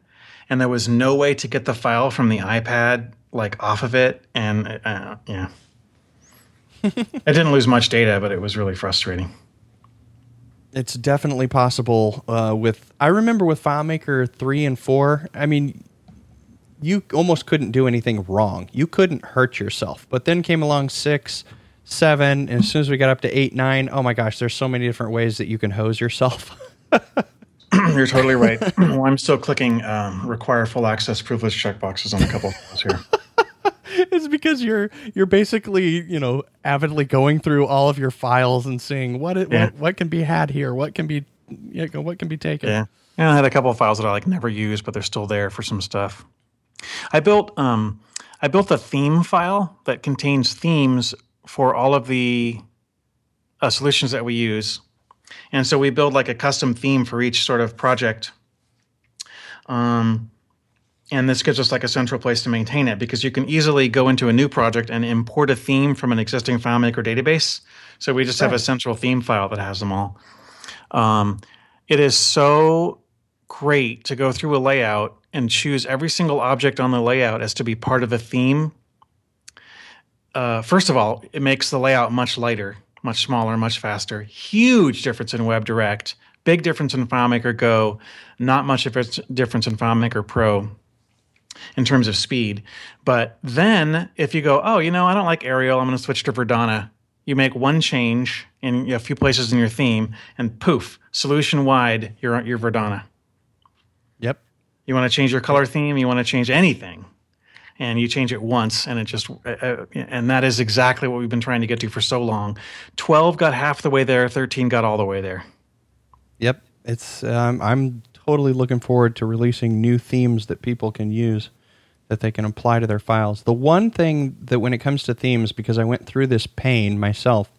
and there was no way to get the file from the iPad like off of it, and uh, yeah, I didn't lose much data, but it was really frustrating. It's definitely possible uh, with. I remember with FileMaker three and four. I mean, you almost couldn't do anything wrong. You couldn't hurt yourself. But then came along six, seven, and as soon as we got up to eight, nine, oh my gosh, there's so many different ways that you can hose yourself. You're totally right. well, I'm still clicking um, require full access privilege checkboxes on a couple of those here. it's because you're you're basically you know avidly going through all of your files and seeing what it, yeah. what, what can be had here, what can be you know, what can be taken. Yeah, and I had a couple of files that I like never use, but they're still there for some stuff. I built um, I built a theme file that contains themes for all of the uh, solutions that we use, and so we build like a custom theme for each sort of project. Um, and this gives us like a central place to maintain it because you can easily go into a new project and import a theme from an existing FileMaker database. So we just have a central theme file that has them all. Um, it is so great to go through a layout and choose every single object on the layout as to be part of a theme. Uh, first of all, it makes the layout much lighter, much smaller, much faster. Huge difference in WebDirect. Big difference in FileMaker Go. Not much of a difference in FileMaker Pro in terms of speed. But then if you go, oh, you know, I don't like Arial, I'm going to switch to Verdana. You make one change in a few places in your theme, and poof, solution wide, you're you're Verdana. Yep. You want to change your color theme, you want to change anything, and you change it once, and it just uh, uh and that is exactly what we've been trying to get to for so long. Twelve got half the way there, thirteen got all the way there. Yep. It's um, I'm totally looking forward to releasing new themes that people can use that they can apply to their files. The one thing that when it comes to themes, because I went through this pain myself,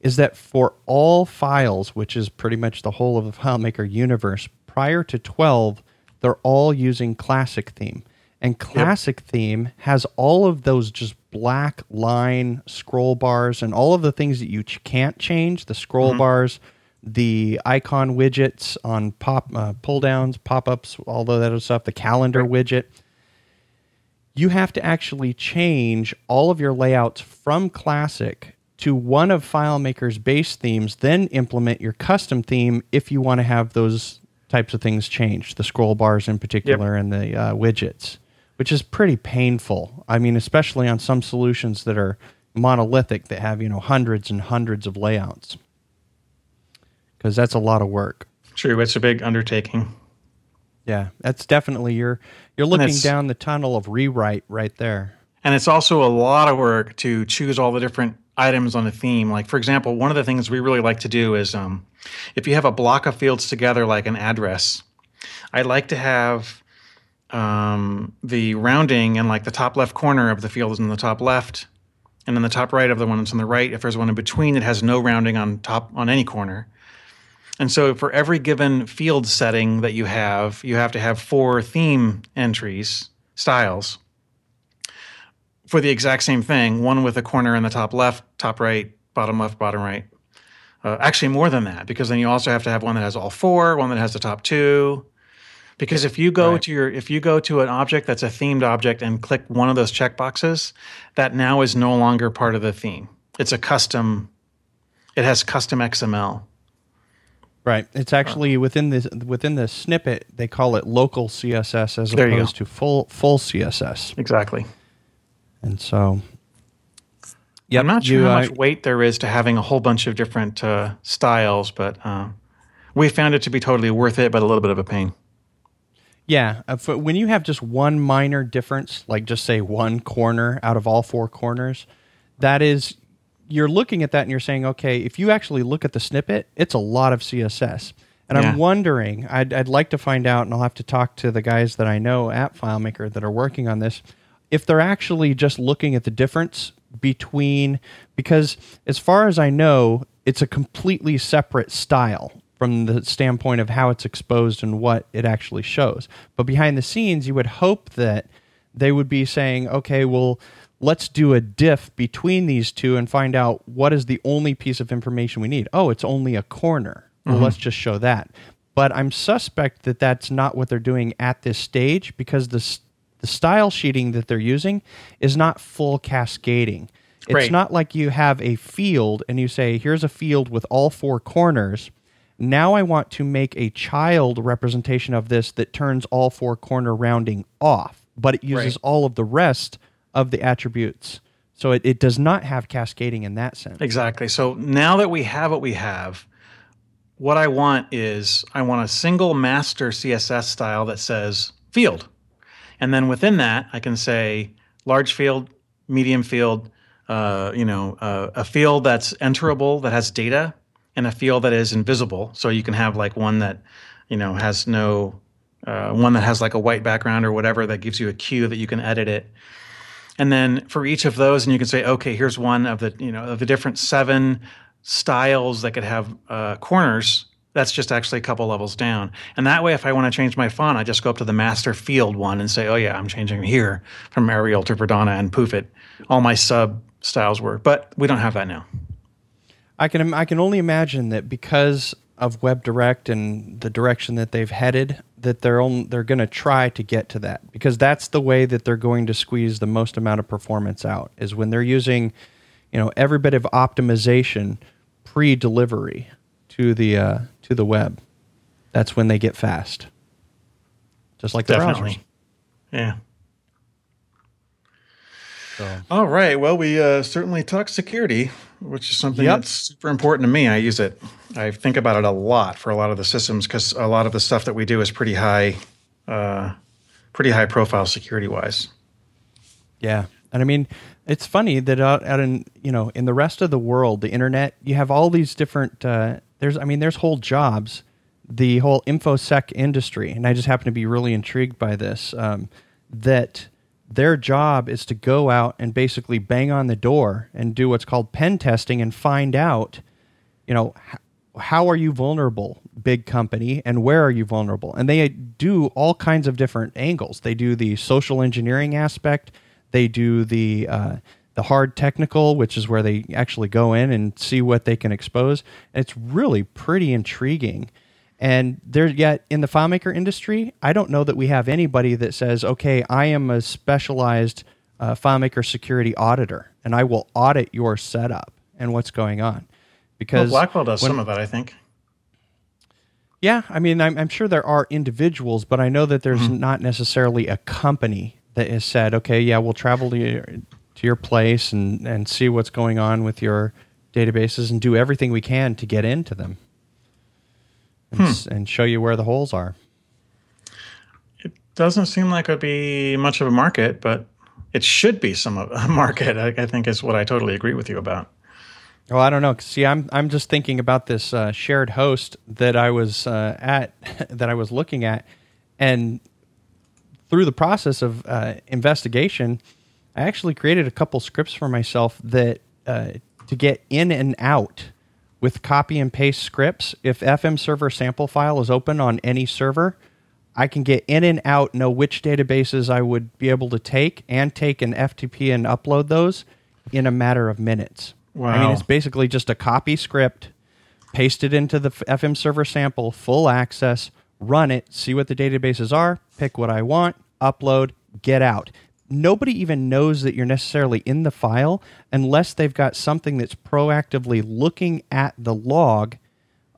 is that for all files, which is pretty much the whole of the FileMaker universe, prior to 12, they're all using Classic theme. And Classic yep. theme has all of those just black line scroll bars and all of the things that you ch- can't change the scroll mm-hmm. bars, the icon widgets on pop uh, pull downs, pop ups, all of that other stuff, the calendar widget. You have to actually change all of your layouts from classic to one of FileMaker's base themes, then implement your custom theme if you want to have those types of things changed, the scroll bars in particular yep. and the uh, widgets, which is pretty painful. I mean, especially on some solutions that are monolithic that have, you know, hundreds and hundreds of layouts because that's a lot of work. True, it's a big undertaking. Yeah, that's definitely you're you're looking down the tunnel of rewrite right there. And it's also a lot of work to choose all the different items on a theme. Like for example, one of the things we really like to do is um, if you have a block of fields together, like an address, I like to have um, the rounding in like the top left corner of the field is in the top left, and then the top right of the one that's on the right. If there's one in between, it has no rounding on top on any corner. And so for every given field setting that you have, you have to have four theme entries, styles, for the exact same thing, one with a corner in the top left, top right, bottom left, bottom right. Uh, actually, more than that, because then you also have to have one that has all four, one that has the top two. Because if you go right. to your if you go to an object that's a themed object and click one of those checkboxes, that now is no longer part of the theme. It's a custom. It has custom XML. Right. It's actually within the within the snippet they call it local CSS as there opposed to full full CSS. Exactly. And so yep, I'm not sure you, how much weight there is to having a whole bunch of different uh, styles, but uh, we found it to be totally worth it, but a little bit of a pain. Yeah, uh, when you have just one minor difference, like just say one corner out of all four corners, that is, you're looking at that and you're saying, okay, if you actually look at the snippet, it's a lot of CSS. And Yeah. I'm wondering, I'd, I'd like to find out, and I'll have to talk to the guys that I know at FileMaker that are working on this, if they're actually just looking at the difference between, because as far as I know, it's a completely separate style from the standpoint of how it's exposed and what it actually shows. But behind the scenes, you would hope that they would be saying, okay, well, let's do a diff between these two and find out what is the only piece of information we need. Oh, it's only a corner. Well, mm-hmm. let's just show that. But I'm suspect that that's not what they're doing at this stage because the the style sheeting that they're using is not full cascading. It's Right. not like you have a field and you say, here's a field with all four corners. Now I want to make a child representation of this that turns all four corner rounding off, but it uses Right. all of the rest of the attributes. So it, it does not have cascading in that sense. Exactly. So now that we have what we have, what I want is I want a single master CSS style that says field. And then within that, I can say large field, medium field, uh, you know, uh, a field that's enterable that has data, and a field that is invisible. So you can have like one that, you know, has no, uh, one that has like a white background or whatever that gives you a cue that you can edit it. And then for each of those, and you can say, okay, here's one of the, you know, of the different seven styles that could have uh, corners. That's just actually a couple levels down. And that way, if I want to change my font, I just go up to the master field one and say, oh yeah, I'm changing here from Arial to Verdana and poof it. All my sub styles work, but we don't have that now. I can I can only imagine that because of WebDirect and the direction that they've headed, that they're on, they're going to try to get to that because that's the way that they're going to squeeze the most amount of performance out is when they're using, you know, every bit of optimization pre-delivery to the uh, to the web. That's when they get fast. Just like the Definitely. browsers. Yeah. So. All right. Well, we uh, certainly talked security, which is something Yep. that's super important to me. I use it. I think about it a lot for a lot of the systems because a lot of the stuff that we do is pretty high, uh, pretty high profile security wise. Yeah, and I mean, it's funny that out, out in you know in the rest of the world, the internet, you have all these different. Uh, there's, I mean, there's whole jobs, the whole infosec industry, and I just happen to be really intrigued by this. Um, that their job is to go out and basically bang on the door and do what's called pen testing and find out, you know, how are you vulnerable, big company, and where are you vulnerable? And they do all kinds of different angles. They do the social engineering aspect. They do the uh, the hard technical, which is where they actually go in and see what they can expose. And it's really pretty intriguing. And there yet in the FileMaker industry, I don't know that we have anybody that says, "Okay, I am a specialized uh, FileMaker security auditor, and I will audit your setup and what's going on." Well, Because Blackwell does when- some of that, I think. yeah, I mean, I'm, I'm sure there are individuals, but I know that there's not necessarily a company that has said, okay, yeah, we'll travel to your, to your place and, and see what's going on with your databases and do everything we can to get into them and, s- and show you where the holes are. It doesn't seem like it would be much of a market, but it should be some of a market. I, I think is what I totally agree with you about. Well, I don't know. See, I'm I'm just thinking about this uh, shared host that I was uh, at, that I was looking at, and through the process of uh, investigation, I actually created a couple scripts for myself that uh, to get in and out with copy and paste scripts. If FM server sample file is open on any server, I can get in and out, know which databases I would be able to take, and take an FTP and upload those in a matter of minutes. I mean, it's basically just a copy script, paste it into the FM server sample, full access, run it, see what the databases are, pick what I want, upload, get out. Nobody even knows that you're necessarily in the file unless they've got something that's proactively looking at the log,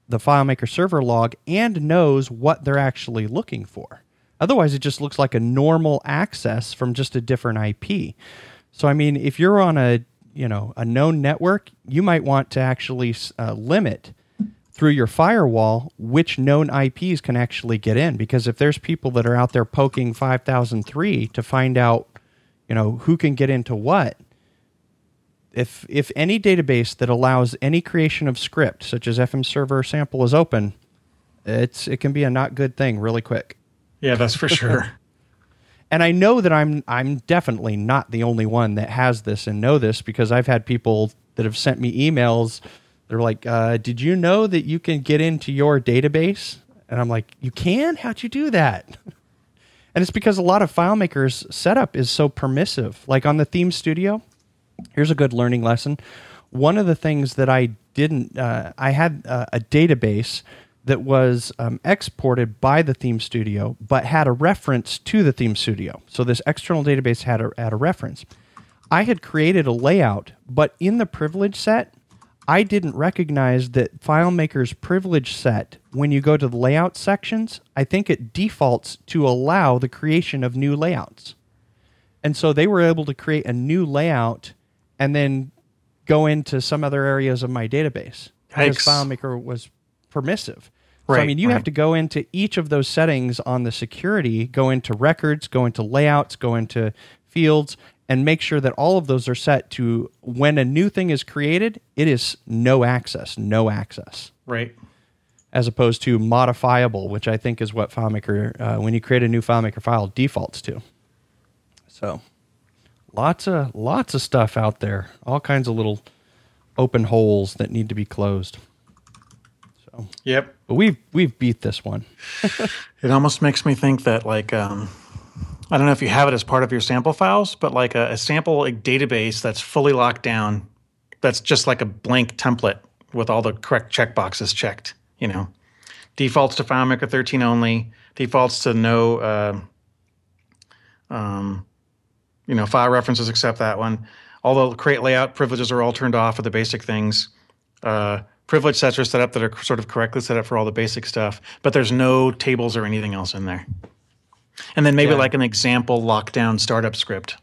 the FileMaker server log, and knows what they're actually looking for. Otherwise, it just looks like a normal access from just a different IP. So, I mean, if you're on a you know a known network, you might want to actually uh, limit through your firewall which known IPs can actually get in. Because if there's people that are out there poking 5003 to find out, you know, who can get into what, if if any database that allows any creation of script, such as FM server sample, is open, it's it can be a not good thing really quick. Yeah, that's for sure. and I know that I'm I'm definitely not the only one that has this and know this because I've had people that have sent me emails. They're like, uh, "Did you know that you can get into your database?" And I'm like, "You can? How'd you do that?" and it's because a lot of FileMaker's setup is so permissive. Like on the Theme Studio, here's a good learning lesson. One of the things that I didn't, uh, I had uh, a database that was um, exported by the theme studio, but had a reference to the theme studio. So this external database had a, had a reference. I had created a layout, but in the privilege set, I didn't recognize that FileMaker's privilege set, when you go to the layout sections, I think it defaults to allow the creation of new layouts. And so they were able to create a new layout and then go into some other areas of my database because FileMaker was permissive. Right, so, I mean, you right. have to go into each of those settings on the security, go into records, go into layouts, go into fields, and make sure that all of those are set to when a new thing is created, it is no access, no access. Right. As opposed to modifiable, which I think is what FileMaker, uh, when you create a new FileMaker file, defaults to. So, lots of lots of stuff out there, all kinds of little open holes that need to be closed. So, yep. But we've we've beat this one. it almost makes me think that like um, I don't know if you have it as part of your sample files, but like a, a sample database that's fully locked down, that's just like a blank template with all the correct checkboxes checked. You know, defaults to FileMaker 13 only, defaults to no, uh, um, you know, file references except that one. All the create layout privileges are all turned off for the basic things. Uh, privilege sets are set up that are sort of correctly set up for all the basic stuff, but there's no tables or anything else in there. And then maybe yeah. like an example lockdown startup script.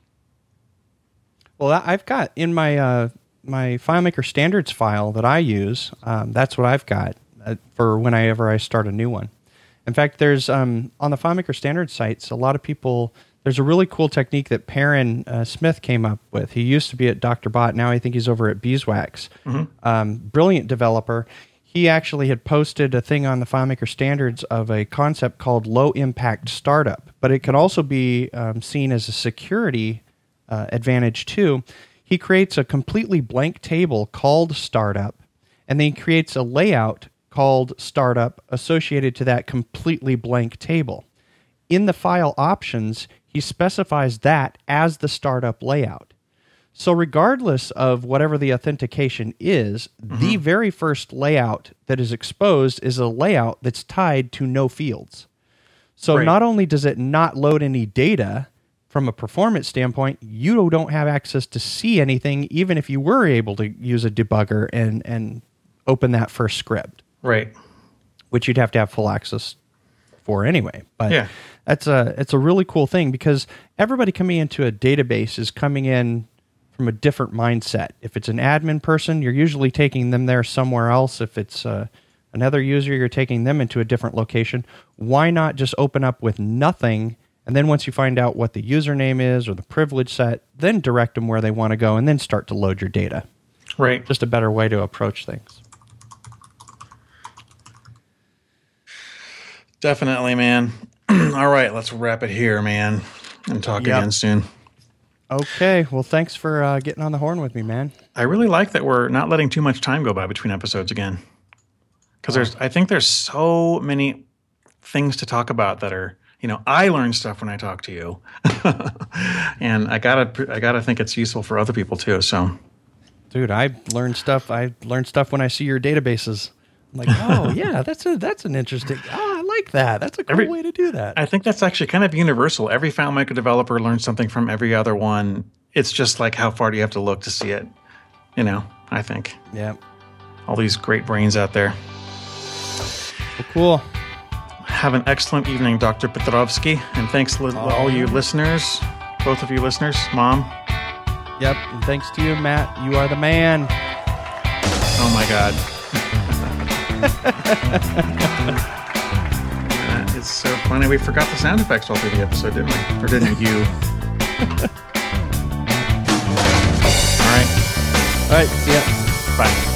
Well, I've got in my uh, my FileMaker standards file that I use. Um, that's what I've got uh, for whenever I start a new one. In fact, there's um, on the FileMaker standards sites a lot of people there's a really cool technique that Perren uh, Smith came up with. He used to be at Dr. Bott. Now I think he's over at Beezwax. Mm-hmm. Um, brilliant developer. He actually had posted a thing on the FileMaker standards of a concept called low impact startup, but it could also be um, seen as a security uh, advantage too. He creates a completely blank table called startup, and then he creates a layout called startup associated to that completely blank table. In the file options, he specifies that as the startup layout. So, regardless of whatever the authentication is, mm-hmm. the very first layout that is exposed is a layout that's tied to no fields. So, right. not only does it not load any data from a performance standpoint, you don't have access to see anything, even if you were able to use a debugger and, and open that first script. Right. Which you'd have to have full access for anyway. But yeah that's a it's a really cool thing because everybody coming into a database is coming in from a different mindset. If it's an admin person, you're usually taking them there somewhere else. If it's uh, another user, you're taking them into a different location. Why not just open up with nothing? And then once you find out what the username is or the privilege set, then direct them where they want to go and then start to load your data. Right. Just a better way to approach things. Definitely, man. All right, let's wrap it here, man, and talk yep. again soon. Okay. Well, thanks for uh, getting on the horn with me, man. I really like that we're not letting too much time go by between episodes again, because there's I think there's so many things to talk about that are you know I learn stuff when I talk to you, and I gotta I gotta think it's useful for other people too. So, dude, I learn stuff. I learn stuff when I see your databases. I'm like, oh yeah, that's a that's an interesting. Oh, like that. That's a cool every, way to do that. I think that's actually kind of universal. Every FileMaker developer learns something from every other one. It's just like how far do you have to look to see it? You know, I think. Yeah. All these great brains out there. Well, cool. Have an excellent evening, Dr. Petrowsky, and thanks to all you listeners, both of you listeners, Mom. Yep, and thanks to you, Matt. You are the man. Oh my God. is so funny. We forgot the sound effects all through the episode, didn't we? Or didn't you? all right. All right. See ya. Bye.